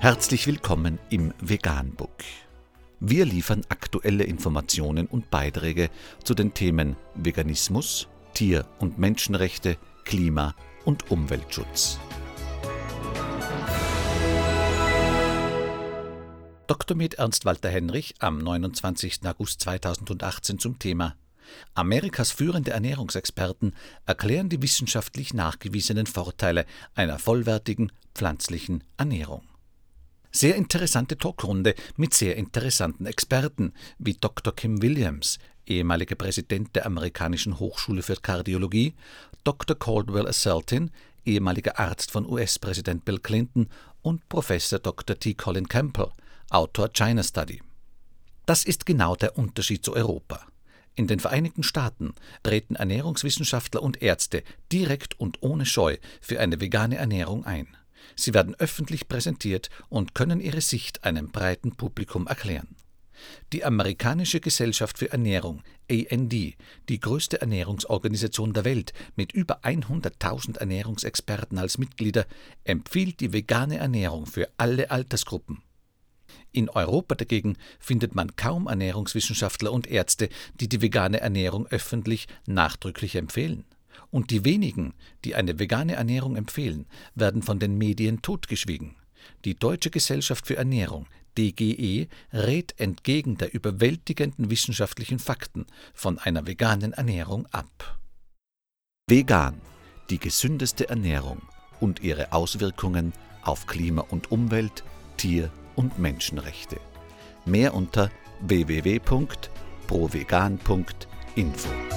Herzlich willkommen im Veganbook. Wir liefern aktuelle Informationen und Beiträge zu den Themen Veganismus, Tier- und Menschenrechte, Klima- und Umweltschutz. Dr. Med Ernst Walter Henrich am 29. August 2018 zum Thema Amerikas führende Ernährungsexperten erklären die wissenschaftlich nachgewiesenen Vorteile einer vollwertigen pflanzlichen Ernährung. Sehr interessante Talkrunde mit sehr interessanten Experten wie Dr. Kim Williams, ehemaliger Präsident der Amerikanischen Hochschule für Kardiologie, Dr. Caldwell Asseltin, ehemaliger Arzt von US-Präsident Bill Clinton und Professor Dr. T. Colin Campbell, Autor China Study. Das ist genau der Unterschied zu Europa. In den Vereinigten Staaten treten Ernährungswissenschaftler und Ärzte direkt und ohne Scheu für eine vegane Ernährung ein. Sie werden öffentlich präsentiert und können ihre Sicht einem breiten Publikum erklären. Die Amerikanische Gesellschaft für Ernährung, AND, die größte Ernährungsorganisation der Welt mit über 100.000 Ernährungsexperten als Mitglieder, empfiehlt die vegane Ernährung für alle Altersgruppen. In Europa dagegen findet man kaum Ernährungswissenschaftler und Ärzte, die die vegane Ernährung öffentlich nachdrücklich empfehlen. Und die wenigen, die eine vegane Ernährung empfehlen, werden von den Medien totgeschwiegen. Die Deutsche Gesellschaft für Ernährung, DGE, rät entgegen der überwältigenden wissenschaftlichen Fakten von einer veganen Ernährung ab. Vegan, die gesündeste Ernährung und ihre Auswirkungen auf Klima und Umwelt, Tier- und Menschenrechte. Mehr unter www.provegan.info.